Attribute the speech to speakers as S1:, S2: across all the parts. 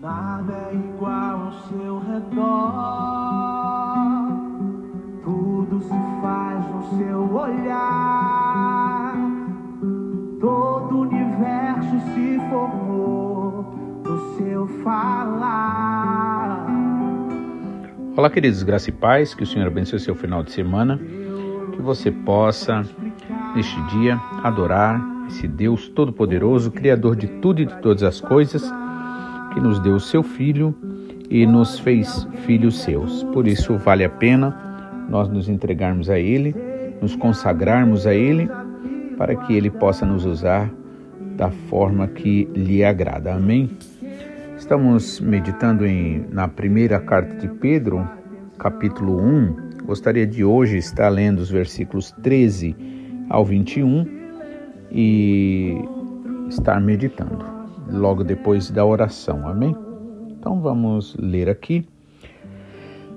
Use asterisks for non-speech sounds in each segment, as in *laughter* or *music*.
S1: Nada é igual ao seu redor. Tudo se faz no seu olhar. Todo o universo se formou no seu falar.
S2: Olá, queridos graça e paz, que o Senhor abençoe seu final de semana, que você possa, neste dia, adorar esse Deus Todo-Poderoso, Criador de tudo e de todas as coisas que nos deu o seu Filho e nos fez filhos seus. Por isso, vale a pena nós nos entregarmos a Ele, nos consagrarmos a Ele, para que Ele possa nos usar da forma que lhe agrada. Amém? Estamos meditando em, na primeira carta de Pedro, capítulo 1. Gostaria de hoje estar lendo os versículos 13 ao 21 e estar meditando logo depois da oração. Amém? Então vamos ler aqui.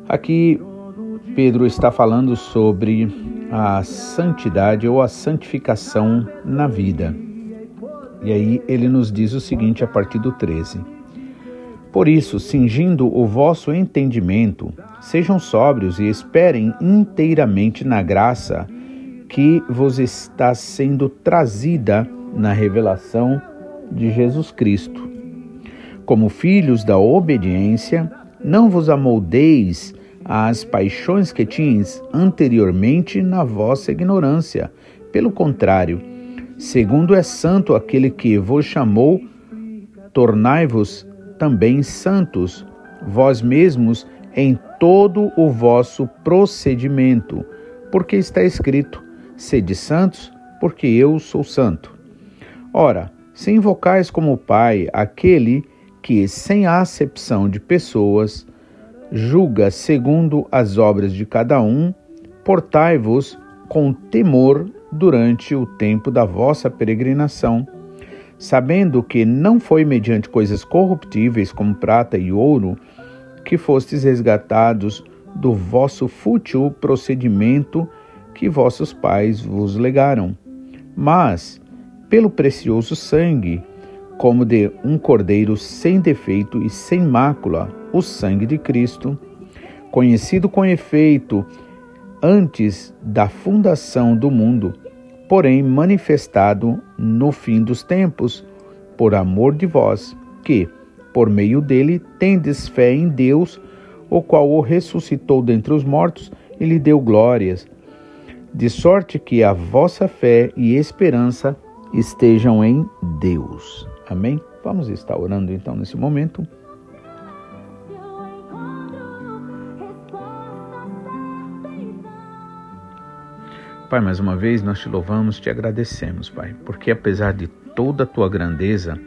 S2: Aqui Pedro está falando sobre a santidade ou a santificação na vida. E aí ele nos diz o seguinte a partir do 13: Por isso, cingindo o vosso entendimento, sejam sóbrios e esperem inteiramente na graça que vos está sendo trazida na revelação de Jesus Cristo. Como filhos da obediência, não vos amoldeis às paixões que tinhas anteriormente na vossa ignorância. Pelo contrário, segundo é santo aquele que vos chamou, tornai-vos também santos, vós mesmos, em todo o vosso procedimento, porque está escrito: sede santos, porque eu sou santo. Ora, se invocais como Pai aquele que, sem a acepção de pessoas, julga segundo as obras de cada um, portai-vos com temor durante o tempo da vossa peregrinação, sabendo que não foi mediante coisas corruptíveis como prata e ouro que fostes resgatados do vosso fútil procedimento que vossos pais vos legaram, mas pelo precioso sangue, como de um cordeiro sem defeito e sem mácula, o sangue de Cristo, conhecido com efeito antes da fundação do mundo, porém manifestado no fim dos tempos, por amor de vós, que, por meio dele, tendes fé em Deus, o qual o ressuscitou dentre os mortos e lhe deu glórias, de sorte que a vossa fé e esperança estejam em Deus. Amém? Vamos estar orando então nesse momento. Pai, mais uma vez nós te louvamos, te agradecemos, Pai, porque apesar de toda a tua grandeza,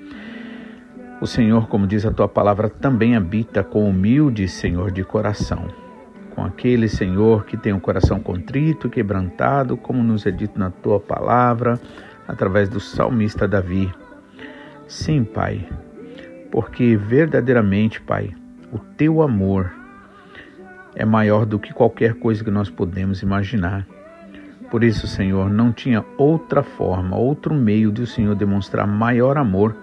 S2: o Senhor, como diz a tua palavra, também habita com humilde Senhor de coração, com aquele Senhor que tem o um coração contrito, quebrantado, como nos é dito na tua palavra, através do salmista Davi. Sim, Pai, porque verdadeiramente, Pai, o teu amor é maior do que qualquer coisa que nós podemos imaginar. Por isso, Senhor, não tinha outra forma, outro meio de o Senhor demonstrar maior amor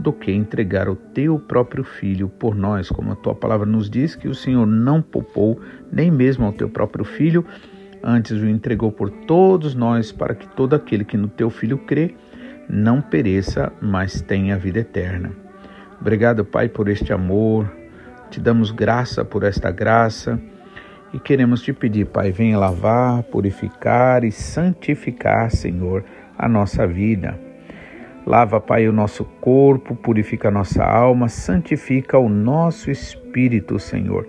S2: do que entregar o teu próprio filho por nós, como a tua palavra nos diz que o Senhor não poupou nem mesmo ao teu próprio filho, antes o entregou por todos nós, para que todo aquele que no teu Filho crê não pereça, mas tenha vida eterna. Obrigado, Pai, por este amor. Te damos graça por esta graça e queremos te pedir, Pai, venha lavar, purificar e santificar, Senhor, a nossa vida. Lava, Pai, o nosso corpo, purifica a nossa alma, santifica o nosso espírito, Senhor,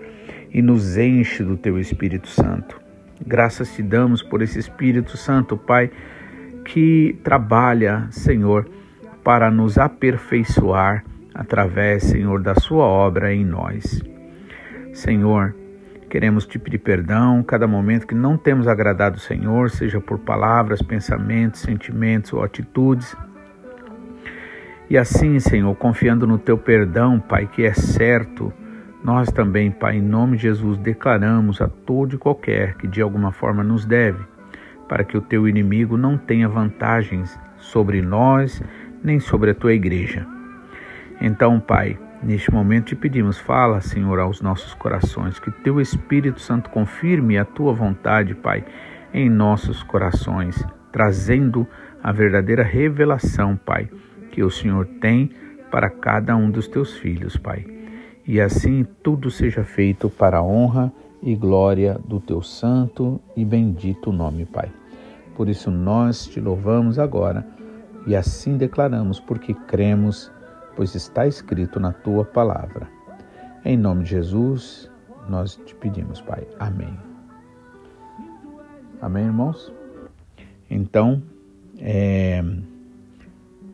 S2: e nos enche do teu Espírito Santo. Graças te damos por esse Espírito Santo, Pai, que trabalha, Senhor, para nos aperfeiçoar através, Senhor, da Sua obra em nós. Senhor, queremos te pedir perdão cada momento que não temos agradado o Senhor, seja por palavras, pensamentos, sentimentos ou atitudes. E assim, Senhor, confiando no teu perdão, Pai, que é certo, nós também, Pai, em nome de Jesus, declaramos a todo e qualquer que de alguma forma nos deve, para que o teu inimigo não tenha vantagens sobre nós nem sobre a tua igreja. Então, Pai, neste momento te pedimos, fala, Senhor, aos nossos corações, que teu Espírito Santo confirme a tua vontade, Pai, em nossos corações, trazendo a verdadeira revelação, Pai, que o Senhor tem para cada um dos teus filhos, Pai. E assim tudo seja feito para a honra e glória do teu santo e bendito nome, Pai. Por isso nós te louvamos agora e assim declaramos, porque cremos, pois está escrito na tua palavra. Em nome de Jesus, nós te pedimos, Pai. Amém. Amém, irmãos? Então, é,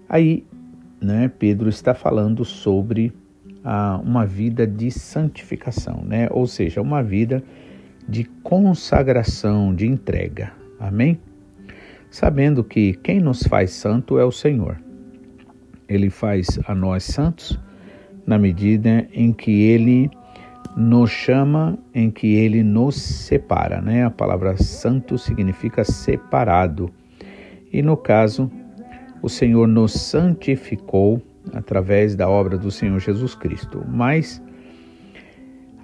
S2: aí, né, Pedro está falando sobre uma vida de santificação, né? Ou seja, uma vida de consagração, de entrega. Amém? Sabendo que quem nos faz santo é o Senhor. Ele faz a nós santos na medida em que ele nos chama, em que ele nos separa, né? A palavra santo significa separado. E no caso, o Senhor nos santificou através da obra do Senhor Jesus Cristo. Mas,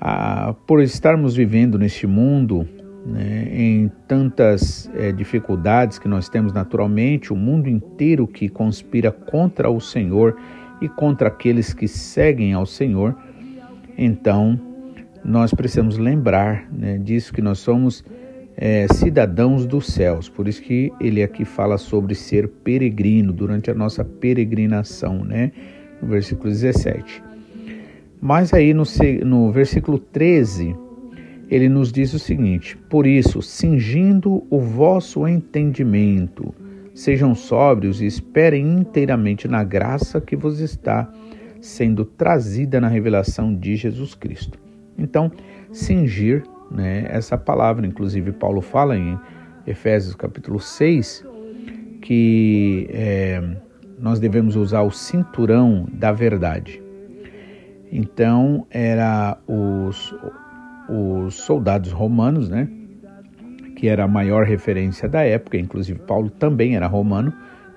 S2: ah, por estarmos vivendo neste mundo, né, em tantas é, dificuldades que nós temos naturalmente, o mundo inteiro que conspira contra o Senhor e contra aqueles que seguem ao Senhor, então nós precisamos lembrar né, disso que nós somos é, cidadãos dos céus. Por isso que ele aqui fala sobre ser peregrino durante a nossa peregrinação, né? No versículo 17. Mas aí no, no versículo 13, ele nos diz o seguinte: Por isso, cingindo o vosso entendimento, sejam sóbrios e esperem inteiramente na graça que vos está sendo trazida na revelação de Jesus Cristo. Então, cingir né, essa palavra. Inclusive, Paulo fala em Efésios capítulo 6 que é, nós devemos usar o cinturão da verdade. Então, era os, os soldados romanos, né, que era a maior referência da época, inclusive Paulo também era romano,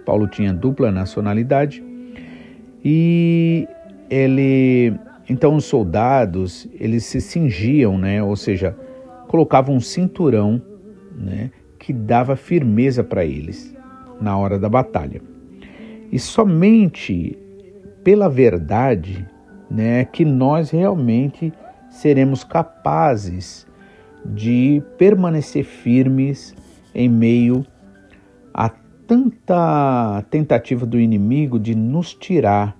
S2: Paulo tinha dupla nacionalidade, e ele então os soldados, eles se cingiam, né? Ou seja, colocavam um cinturão, né, que dava firmeza para eles na hora da batalha. E somente pela verdade, né, que nós realmente seremos capazes de permanecer firmes em meio a tanta tentativa do inimigo de nos tirar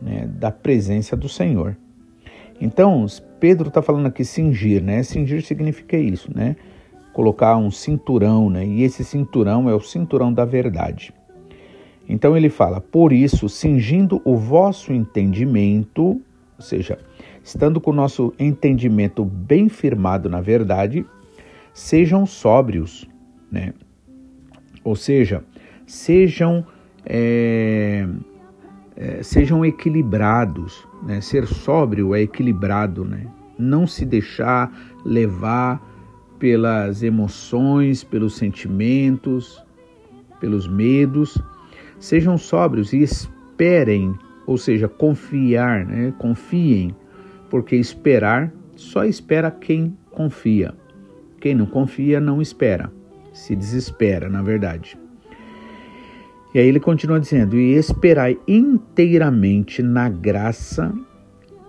S2: né, da presença do Senhor. Então, Pedro está falando aqui cingir, né? Cingir significa isso, né? Colocar um cinturão, né? E esse cinturão é o cinturão da verdade. Então ele fala: por isso, cingindo o vosso entendimento, ou seja, estando com o nosso entendimento bem firmado na verdade, sejam sóbrios, né? Ou seja, sejam é, é, sejam equilibrados. Né? Ser sóbrio é equilibrado, né? Não se deixar levar pelas emoções, pelos sentimentos, pelos medos. Sejam sóbrios e esperem, ou seja, confiar, né? confiem, porque esperar só espera quem confia. Quem não confia não espera, se desespera, na verdade. E aí ele continua dizendo: E esperai inteiramente na graça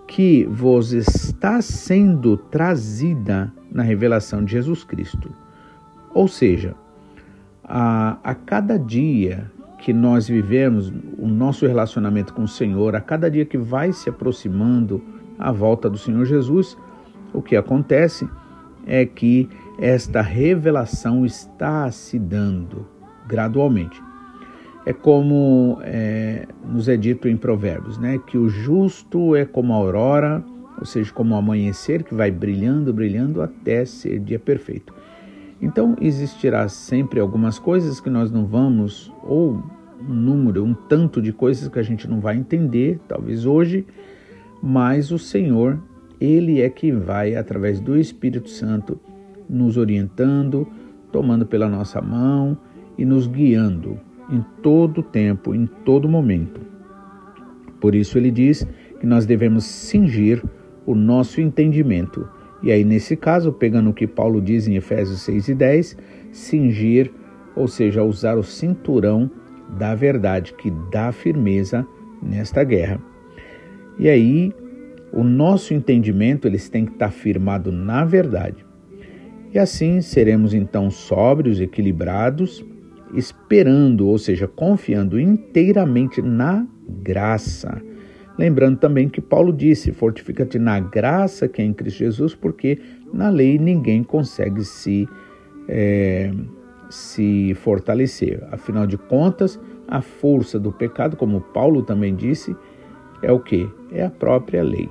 S2: que vos está sendo trazida na revelação de Jesus Cristo. Ou seja, a, a cada dia que nós vivemos o nosso relacionamento com o Senhor, a cada dia que vai se aproximando a volta do Senhor Jesus, o que acontece é que esta revelação está se dando gradualmente. É como é, nos é dito em Provérbios, né? Que o justo é como a aurora, ou seja, como o amanhecer que vai brilhando, brilhando até ser dia perfeito. Então existirá sempre algumas coisas que nós não vamos, ou um número, um tanto de coisas que a gente não vai entender, talvez hoje, mas o Senhor, Ele é que vai, através do Espírito Santo, nos orientando, tomando pela nossa mão e nos guiando em todo tempo, em todo momento. Por isso ele diz que nós devemos cingir o nosso entendimento. E aí, nesse caso, pegando o que Paulo diz em Efésios 6 e 10, cingir, ou seja, usar o cinturão da verdade que dá firmeza nesta guerra. E aí, o nosso entendimento eles tem que estar firmado na verdade. E assim seremos então sóbrios, equilibrados, esperando, ou seja, confiando inteiramente na graça. Lembrando também que Paulo disse: fortifica-te na graça que é em Cristo Jesus, porque na lei ninguém consegue se, é, se fortalecer. Afinal de contas, a força do pecado, como Paulo também disse, é o que? É a própria lei.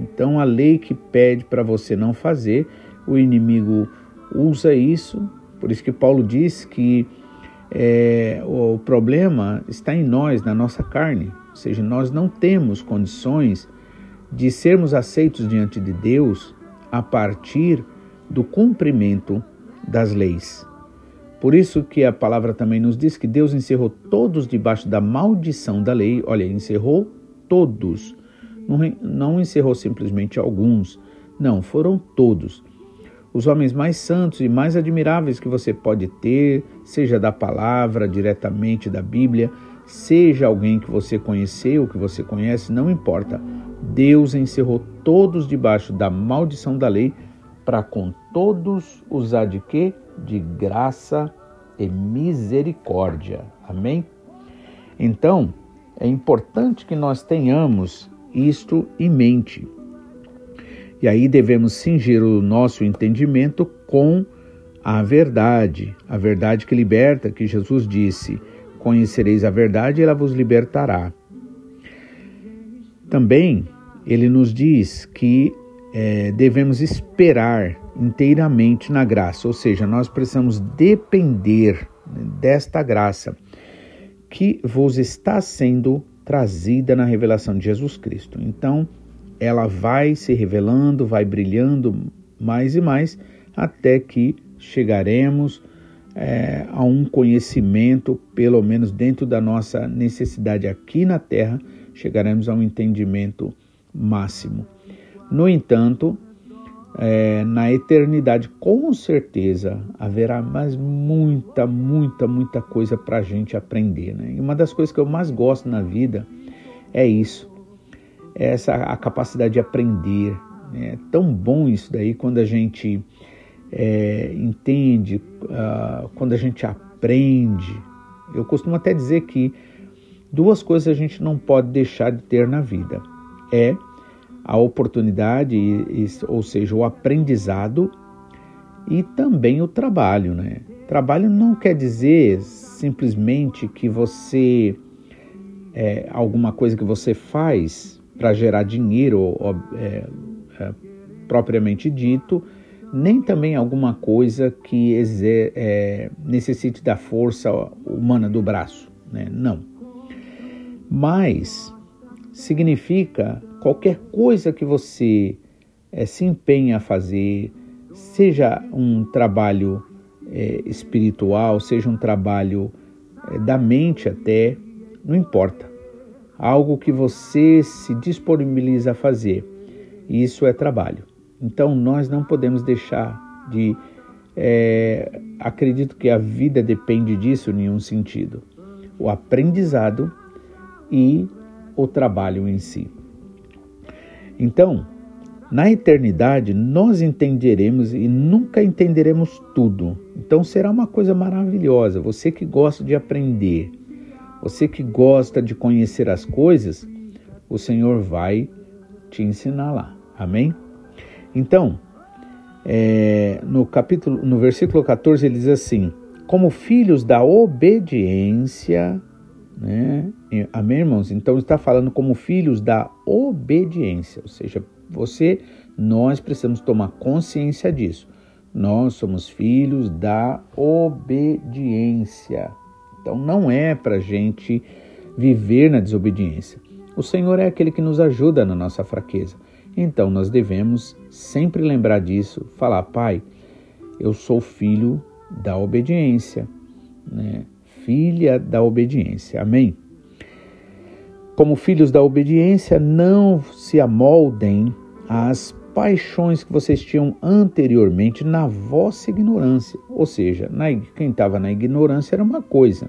S2: Então, a lei que pede para você não fazer, o inimigo usa isso. Por isso que Paulo diz que é, o problema está em nós, na nossa carne. Ou seja, nós não temos condições de sermos aceitos diante de Deus a partir do cumprimento das leis. Por isso que a palavra também nos diz que Deus encerrou todos debaixo da maldição da lei. Olha, encerrou todos não, não encerrou simplesmente alguns, não, foram todos. Os homens mais santos e mais admiráveis que você pode ter, seja da palavra, diretamente da Bíblia, seja alguém que você conheceu, que você conhece, não importa. Deus encerrou todos debaixo da maldição da lei para com todos usar de quê? De graça e misericórdia. Amém? Então, é importante que nós tenhamos isto em mente. E aí devemos cingir o nosso entendimento com a verdade, a verdade que liberta, que Jesus disse: Conhecereis a verdade e ela vos libertará. Também ele nos diz que é, devemos esperar inteiramente na graça, ou seja, nós precisamos depender desta graça que vos está sendo trazida na revelação de Jesus Cristo. Então, ela vai se revelando, vai brilhando mais e mais, até que chegaremos é, a um conhecimento, pelo menos dentro da nossa necessidade aqui na Terra, chegaremos a um entendimento máximo. No entanto, é, na eternidade, com certeza haverá mais muita, muita, muita coisa para a gente aprender. Né? E uma das coisas que eu mais gosto na vida é isso, essa a capacidade de aprender. Né? É tão bom isso daí quando a gente é, entende, uh, quando a gente aprende. Eu costumo até dizer que duas coisas a gente não pode deixar de ter na vida: é a oportunidade, ou seja, o aprendizado e também o trabalho, né? Trabalho não quer dizer simplesmente que você é alguma coisa que você faz para gerar dinheiro, é, é, propriamente dito, nem também alguma coisa que exer, é, necessite da força humana do braço, né? Não. Mas significa qualquer coisa que você é, se empenha a fazer, seja um trabalho é, espiritual, seja um trabalho é, da mente até, não importa. Algo que você se disponibiliza a fazer, isso é trabalho. Então nós não podemos deixar de. É, acredito que a vida depende disso em nenhum sentido. O aprendizado e o trabalho em si. Então, na eternidade, nós entenderemos e nunca entenderemos tudo. Então, será uma coisa maravilhosa. Você que gosta de aprender, você que gosta de conhecer as coisas, o Senhor vai te ensinar lá. Amém? Então, é, no capítulo, no versículo 14, ele diz assim: como filhos da obediência, né? Amém, irmãos? Então está falando como filhos da obediência, ou seja, você, nós precisamos tomar consciência disso. Nós somos filhos da obediência. Então não é para gente viver na desobediência. O Senhor é aquele que nos ajuda na nossa fraqueza. Então nós devemos sempre lembrar disso, falar, Pai, eu sou filho da obediência, né? filha da obediência. Amém? Como filhos da obediência, não se amoldem às paixões que vocês tinham anteriormente na vossa ignorância. Ou seja, na, quem estava na ignorância era uma coisa.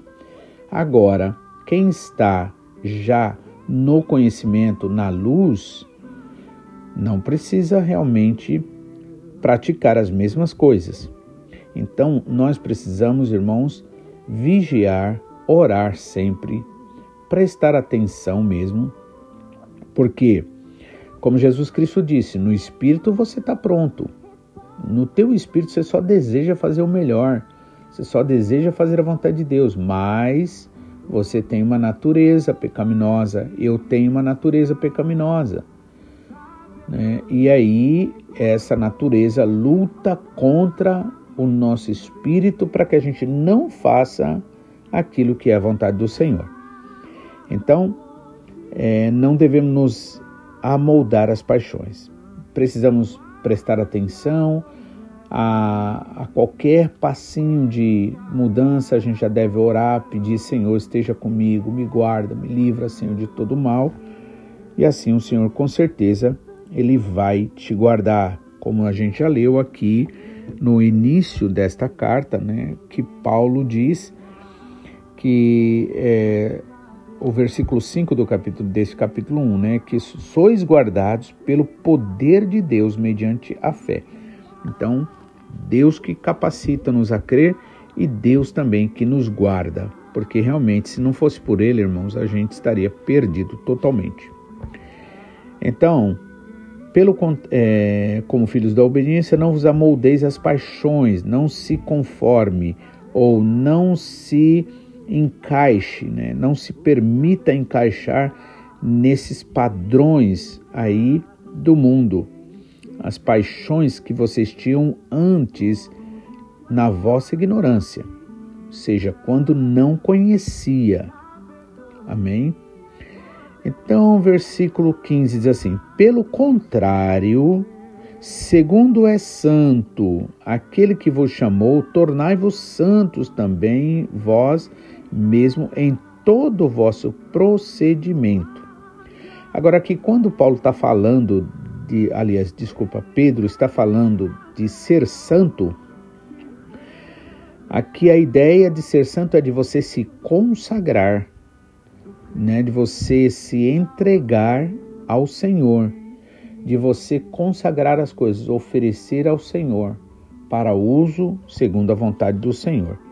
S2: Agora, quem está já no conhecimento, na luz, não precisa realmente praticar as mesmas coisas. Então, nós precisamos, irmãos, vigiar, orar sempre, prestar atenção mesmo, porque como Jesus Cristo disse, no espírito você está pronto. No teu espírito você só deseja fazer o melhor. Você só deseja fazer a vontade de Deus, mas você tem uma natureza pecaminosa. Eu tenho uma natureza pecaminosa. Né? E aí essa natureza luta contra o nosso espírito para que a gente não faça aquilo que é a vontade do Senhor. Então, é, não devemos nos a moldar as paixões. Precisamos prestar atenção a, a, qualquer passinho de mudança, a gente já deve orar, pedir, Senhor, esteja comigo, me guarda, me livra, Senhor, de todo mal. E assim o Senhor, com certeza, Ele vai te guardar, como a gente já leu aqui no início desta carta, né, que Paulo diz que é, o versículo 5 do capítulo desse capítulo 1, né, que sois guardados pelo poder de Deus mediante a fé. Então, Deus que capacita-nos a crer e Deus também que nos guarda, porque realmente se não fosse por ele, irmãos, a gente estaria perdido totalmente. Então, pelo é, como filhos da obediência, não vos amoldeis as paixões, não se conforme ou não se encaixe, né? não se permita encaixar nesses padrões aí do mundo, as paixões que vocês tinham antes na vossa ignorância, ou seja, quando não conhecia. Amém? Então, versículo 15 diz assim: Pelo contrário, segundo é santo aquele que vos chamou, tornai-vos santos também vós mesmo em todo o vosso procedimento. Agora, aqui, quando Paulo está falando de, aliás, desculpa, Pedro está falando de ser santo, aqui a ideia de ser santo é de você se consagrar, né, de você se entregar ao Senhor, de você consagrar as coisas, oferecer ao Senhor para uso segundo a vontade do Senhor.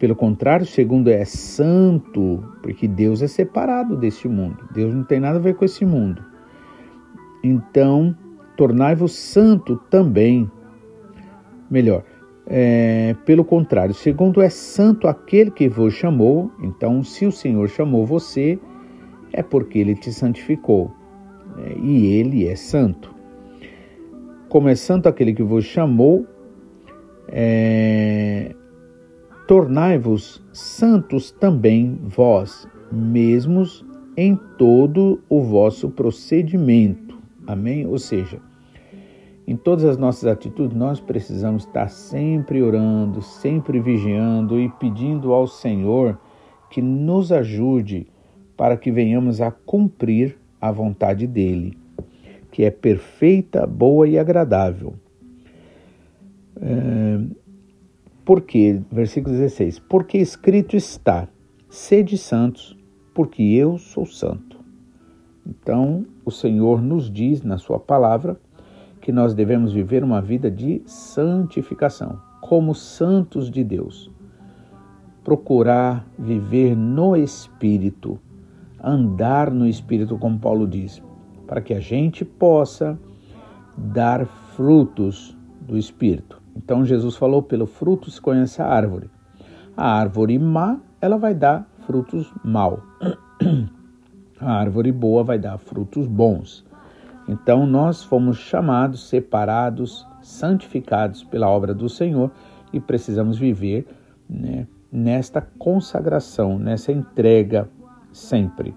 S2: Pelo contrário, segundo é santo, porque Deus é separado deste mundo. Deus não tem nada a ver com esse mundo. Então, tornai-vos santo também. Melhor, é, pelo contrário, segundo é santo aquele que vos chamou, então, se o Senhor chamou você, é porque ele te santificou. É, e ele é santo. Como é santo aquele que vos chamou, é, tornai-vos santos também vós mesmos em todo o vosso procedimento. Amém? Ou seja, em todas as nossas atitudes, nós precisamos estar sempre orando, sempre vigiando e pedindo ao Senhor que nos ajude para que venhamos a cumprir a vontade dele, que é perfeita, boa e agradável. É, porque, versículo 16: Porque escrito está: sede santos, porque eu sou santo. Então, o Senhor nos diz na Sua palavra que nós devemos viver uma vida de santificação, como santos de Deus. Procurar viver no Espírito, andar no Espírito, como Paulo diz, para que a gente possa dar frutos do Espírito. Então Jesus falou: pelo fruto se conhece a árvore. A árvore má, ela vai dar frutos mal. *clears throat* A árvore boa vai dar frutos bons. Então nós fomos chamados, separados, santificados pela obra do Senhor e precisamos viver né, nesta consagração, nessa entrega sempre.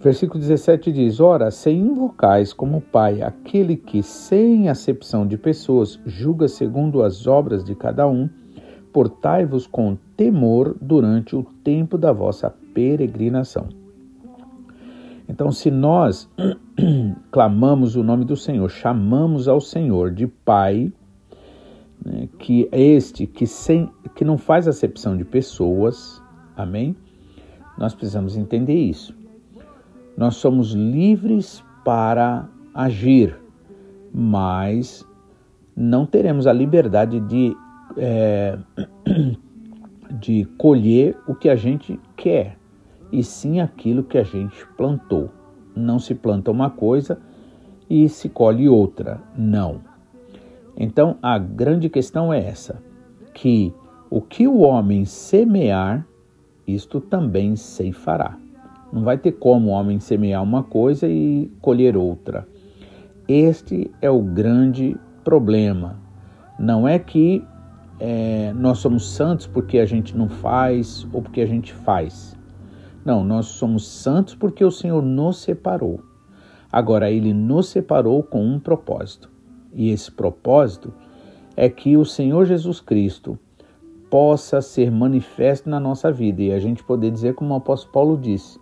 S2: Versículo 17 diz: Ora, se invocais como Pai aquele que, sem acepção de pessoas, julga segundo as obras de cada um, portai-vos com temor durante o tempo da vossa peregrinação. Então, se nós *clears throat* clamamos o nome do Senhor, chamamos ao Senhor de Pai, né, que é este que, sem, que não faz acepção de pessoas, amém? Nós precisamos entender isso. Nós somos livres para agir, mas não teremos a liberdade de, é, *clears throat* de colher o que a gente quer, e sim aquilo que a gente plantou. Não se planta uma coisa e se colhe outra, não. Então a grande questão é essa: que o que o homem semear, isto também ceifará. Não vai ter como o homem semear uma coisa e colher outra. Este é o grande problema. Não é que é, nós somos santos porque a gente não faz ou porque a gente faz. Não, nós somos santos porque o Senhor nos separou. Agora, Ele nos separou com um propósito. E esse propósito é que o Senhor Jesus Cristo possa ser manifesto na nossa vida e a gente poder dizer, como o apóstolo Paulo disse: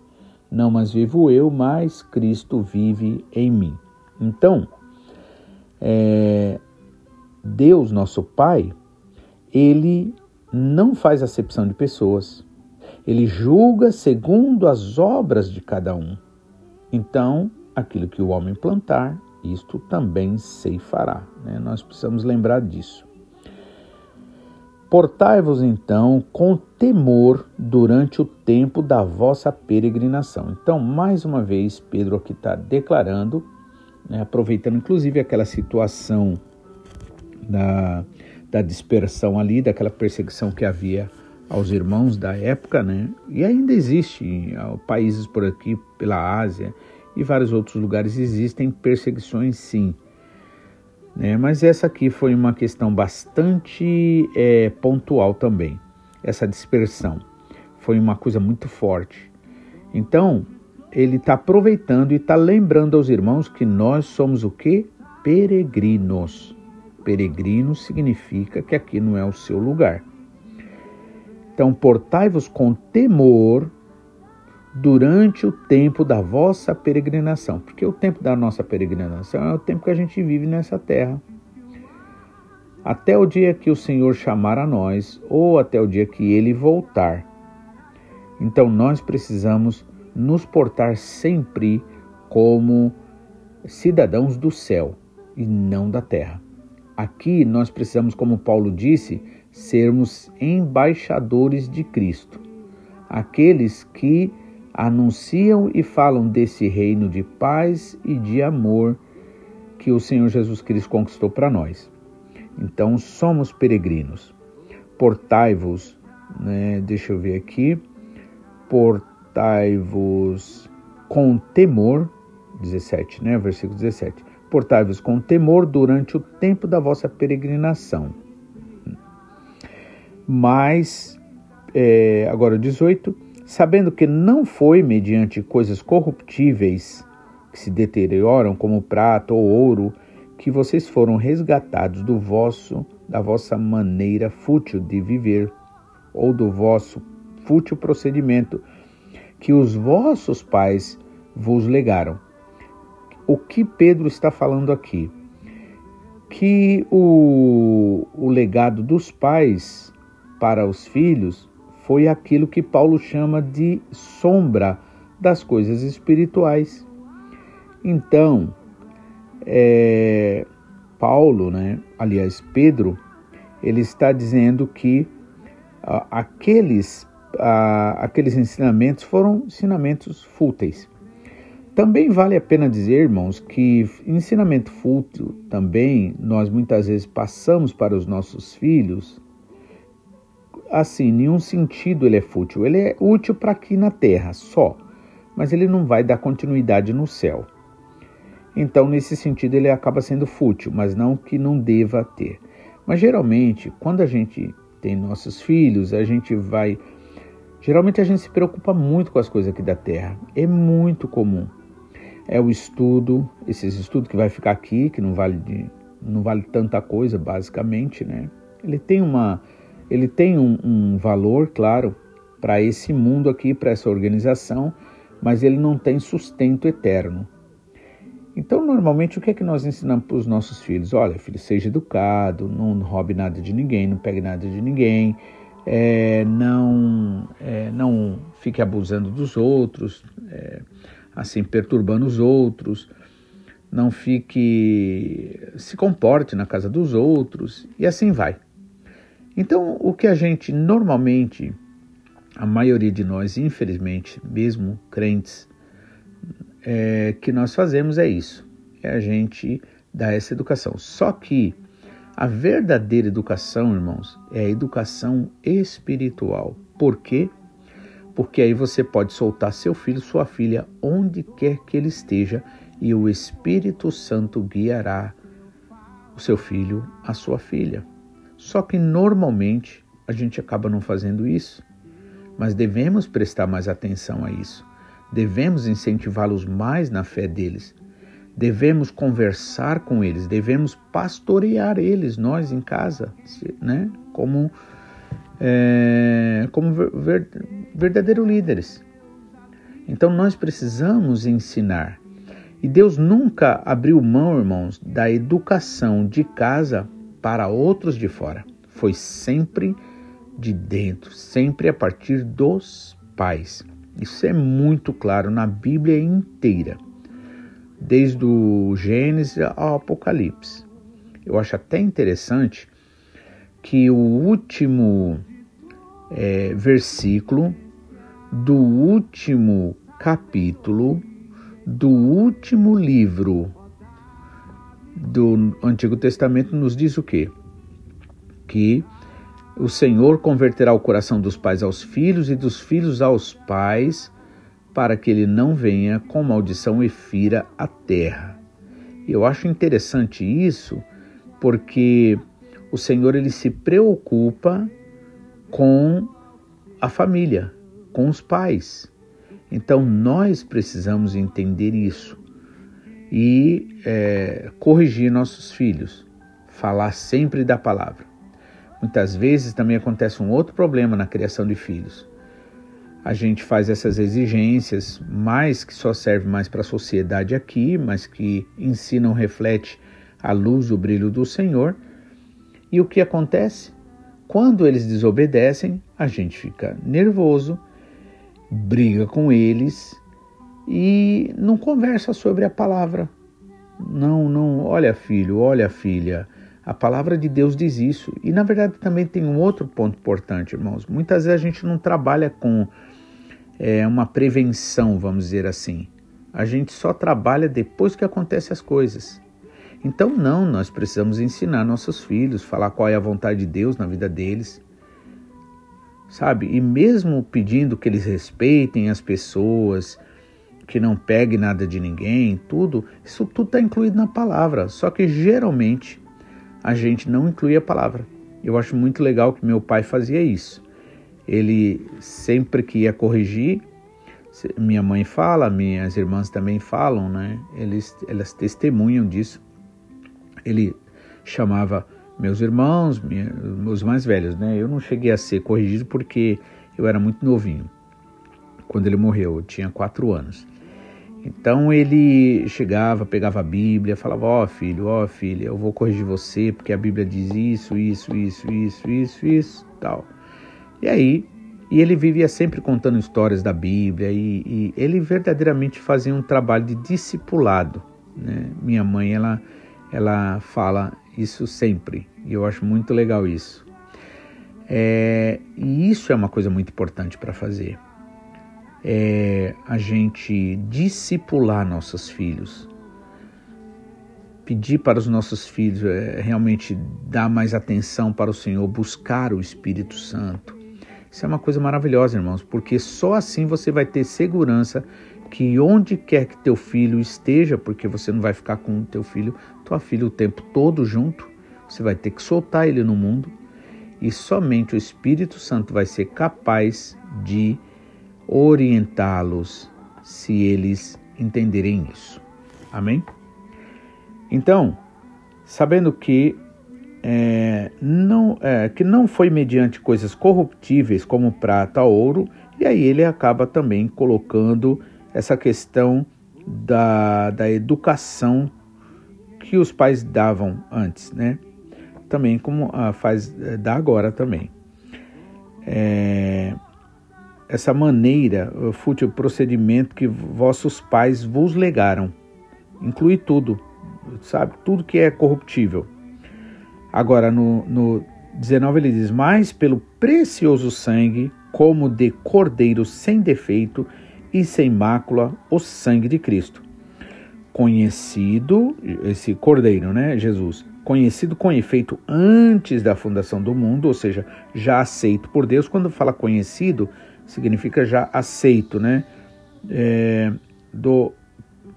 S2: Não mas vivo eu, mas Cristo vive em mim. Então, é, Deus, nosso Pai, ele não faz acepção de pessoas. Ele julga segundo as obras de cada um. Então, aquilo que o homem plantar, isto também ceifará. Né? Nós precisamos lembrar disso. Portai-vos então com temor durante o tempo da vossa peregrinação. Então, mais uma vez, Pedro aqui está declarando, né, aproveitando inclusive aquela situação da, da dispersão ali, daquela perseguição que havia aos irmãos da época, né? E ainda existe países por aqui, pela Ásia e vários outros lugares existem perseguições, sim. Né? Mas essa aqui foi uma questão bastante é, pontual também. Essa dispersão foi uma coisa muito forte. Então ele está aproveitando e está lembrando aos irmãos que nós somos o que? Peregrinos. Peregrino significa que aqui não é o seu lugar. Então, portai-vos com temor durante o tempo da vossa peregrinação, porque o tempo da nossa peregrinação é o tempo que a gente vive nessa terra. Até o dia que o Senhor chamar a nós, ou até o dia que ele voltar. Então, nós precisamos nos portar sempre como cidadãos do céu e não da terra. Aqui nós precisamos, como Paulo disse, sermos embaixadores de Cristo, aqueles que anunciam e falam desse reino de paz e de amor que o Senhor Jesus Cristo conquistou para nós. Então somos peregrinos. Portai-vos, né, deixa eu ver aqui, portai-vos com temor, 17, né, versículo 17 Portai-vos com temor durante o tempo da vossa peregrinação. Mas, é, agora 18, sabendo que não foi mediante coisas corruptíveis que se deterioram, como prata ou ouro, que vocês foram resgatados do vosso, da vossa maneira fútil de viver, ou do vosso fútil procedimento, que os vossos pais vos legaram o que Pedro está falando aqui? Que o, o legado dos pais para os filhos foi aquilo que Paulo chama de sombra das coisas espirituais. Então, é, Paulo, né, aliás, Pedro, ele está dizendo que aqueles, aqueles ensinamentos foram ensinamentos fúteis. Também vale a pena dizer, irmãos, que ensinamento fútil também nós muitas vezes passamos para os nossos filhos. Assim, nenhum sentido ele é fútil. Ele é útil para aqui na terra só, mas ele não vai dar continuidade no céu. Então, nesse sentido, ele acaba sendo fútil, mas não que não deva ter. Mas geralmente, quando a gente tem nossos filhos, a gente vai. Geralmente a gente se preocupa muito com as coisas aqui da terra. É muito comum é o estudo, esses estudos que vai ficar aqui, que não vale, de, não vale tanta coisa, basicamente, né? Ele tem, uma, ele tem um, um valor, claro, para esse mundo aqui, para essa organização, mas ele não tem sustento eterno. Então, normalmente, o que é que nós ensinamos para os nossos filhos? Olha, filho, seja educado, não roube nada de ninguém, não pegue nada de ninguém, é, não, é, não fique abusando dos outros, é, assim, perturbando os outros, não fique, se comporte na casa dos outros, e assim vai. Então, o que a gente normalmente, a maioria de nós, infelizmente, mesmo crentes, é, que nós fazemos é isso: é a gente dar essa educação. Só que a verdadeira educação, irmãos, é a educação espiritual. Por quê? Porque aí você pode soltar seu filho, sua filha, onde quer que ele esteja, e o Espírito Santo guiará o seu filho, a sua filha. Só que normalmente a gente acaba não fazendo isso, mas devemos prestar mais atenção a isso. Devemos incentivá-los mais na fé deles. Devemos conversar com eles, devemos pastorear eles, nós em casa, né? como, é, como ver, verdadeiros líderes. Então nós precisamos ensinar. E Deus nunca abriu mão, irmãos, da educação de casa para outros de fora. Foi sempre de dentro, sempre a partir dos pais. Isso é muito claro na Bíblia inteira, desde o Gênesis ao Apocalipse. Eu acho até interessante que o último é, versículo do último capítulo do último livro do Antigo Testamento nos diz o quê? Que o Senhor converterá o coração dos pais aos filhos e dos filhos aos pais, para que ele não venha com maldição e fira a terra. Eu acho interessante isso, porque o Senhor ele se preocupa com a família, com os pais. Então nós precisamos entender isso e é, corrigir nossos filhos, falar sempre da palavra. Muitas vezes também acontece um outro problema na criação de filhos. A gente faz essas exigências, mais que só serve mais para a sociedade aqui, mas que ensinam, reflete a luz, o brilho do Senhor. E o que acontece? Quando eles desobedecem, a gente fica nervoso, briga com eles e não conversa sobre a palavra. Não, não, olha filho, olha filha, a palavra de Deus diz isso. E na verdade também tem um outro ponto importante, irmãos. Muitas vezes a gente não trabalha com é, uma prevenção, vamos dizer assim. A gente só trabalha depois que acontecem as coisas. Então, não, nós precisamos ensinar nossos filhos, falar qual é a vontade de Deus na vida deles. Sabe? E mesmo pedindo que eles respeitem as pessoas, que não pegue nada de ninguém, tudo, isso tudo está incluído na palavra. Só que geralmente a gente não inclui a palavra. Eu acho muito legal que meu pai fazia isso. Ele sempre que ia corrigir, minha mãe fala, minhas irmãs também falam, né? Eles, elas testemunham disso. Ele chamava meus irmãos, minha, meus mais velhos, né? Eu não cheguei a ser corrigido porque eu era muito novinho. Quando ele morreu, eu tinha quatro anos. Então ele chegava, pegava a Bíblia, falava: Ó oh, filho, ó oh, filha, eu vou corrigir você porque a Bíblia diz isso, isso, isso, isso, isso, isso, tal. E aí, e ele vivia sempre contando histórias da Bíblia e, e ele verdadeiramente fazia um trabalho de discipulado. Né? Minha mãe, ela, ela fala isso sempre e eu acho muito legal isso. É, e isso é uma coisa muito importante para fazer é a gente discipular nossos filhos, pedir para os nossos filhos é, realmente dar mais atenção para o Senhor, buscar o Espírito Santo. Isso é uma coisa maravilhosa, irmãos, porque só assim você vai ter segurança que onde quer que teu filho esteja, porque você não vai ficar com teu filho, tua filha o tempo todo junto, você vai ter que soltar ele no mundo e somente o Espírito Santo vai ser capaz de orientá-los se eles entenderem isso. Amém? Então, sabendo que é, não, é, que não foi mediante coisas corruptíveis como prata ou ouro, e aí ele acaba também colocando essa questão da, da educação que os pais davam antes, né? Também como ah, faz eh, dá agora também. É, essa maneira, fútil procedimento que vossos pais vos legaram, inclui tudo, sabe? Tudo que é corruptível. Agora, no, no 19 ele diz: Mas pelo precioso sangue, como de cordeiro sem defeito e sem mácula, o sangue de Cristo. Conhecido, esse cordeiro, né, Jesus, conhecido com efeito antes da fundação do mundo, ou seja, já aceito por Deus. Quando fala conhecido, significa já aceito, né? É, do,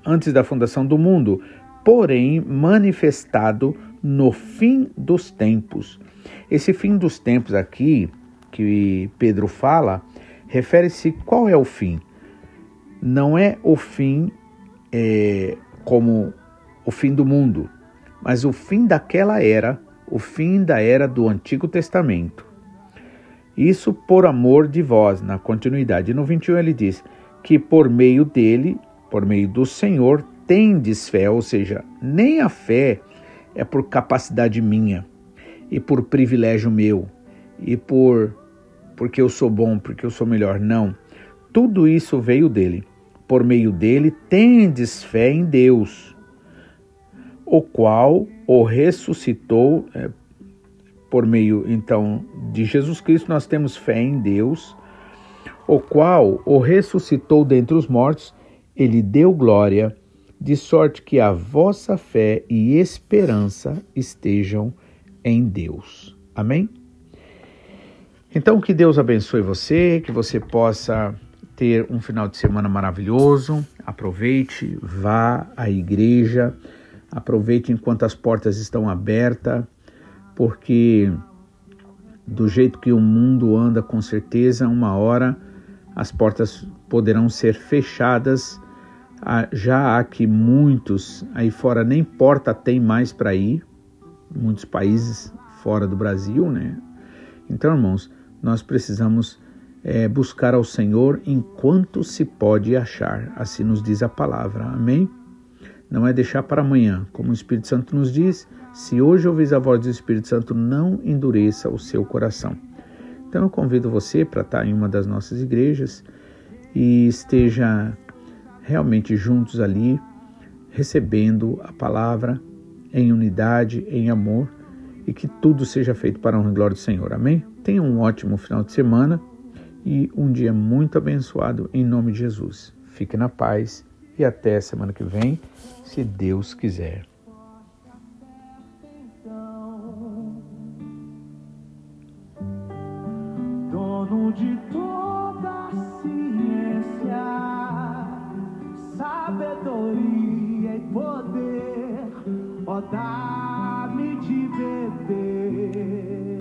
S2: antes da fundação do mundo, porém manifestado no fim dos tempos. Esse fim dos tempos aqui, que Pedro fala, refere-se qual é o fim? Não é o fim é, como o fim do mundo, mas o fim daquela era, o fim da era do Antigo Testamento. Isso por amor de vós, na continuidade. No 21 ele diz que por meio dele, por meio do Senhor, tendes fé, ou seja, nem a fé é por capacidade minha e por privilégio meu e por porque eu sou bom, porque eu sou melhor, não. Tudo isso veio dele. Por meio dele tendes fé em Deus, o qual o ressuscitou é, por meio então de Jesus Cristo nós temos fé em Deus, o qual o ressuscitou dentre os mortos, ele deu glória de sorte que a vossa fé e esperança estejam em Deus. Amém? Então, que Deus abençoe você, que você possa ter um final de semana maravilhoso. Aproveite, vá à igreja, aproveite enquanto as portas estão abertas, porque do jeito que o mundo anda, com certeza, uma hora as portas poderão ser fechadas já há que muitos aí fora nem porta tem mais para ir, muitos países fora do Brasil, né? Então, irmãos, nós precisamos é, buscar ao Senhor enquanto se pode achar, assim nos diz a palavra, amém? Não é deixar para amanhã, como o Espírito Santo nos diz, se hoje ouvis a voz do Espírito Santo, não endureça o seu coração. Então eu convido você para estar em uma das nossas igrejas e esteja realmente juntos ali, recebendo a palavra em unidade, em amor e que tudo seja feito para a honra e glória do Senhor. Amém? Tenha um ótimo final de semana e um dia muito abençoado em nome de Jesus. Fique na paz e até semana que vem, se Deus quiser.
S1: De toda ciência sabedoria e poder, ó, dá-me de beber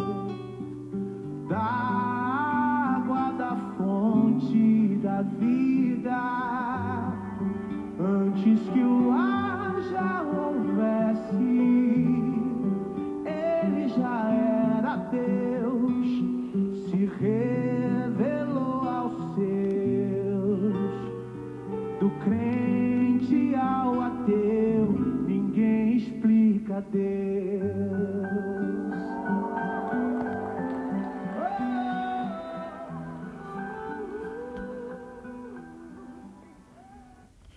S1: da água da fonte da vida, antes que o ar já houvesse, ele já era Deus,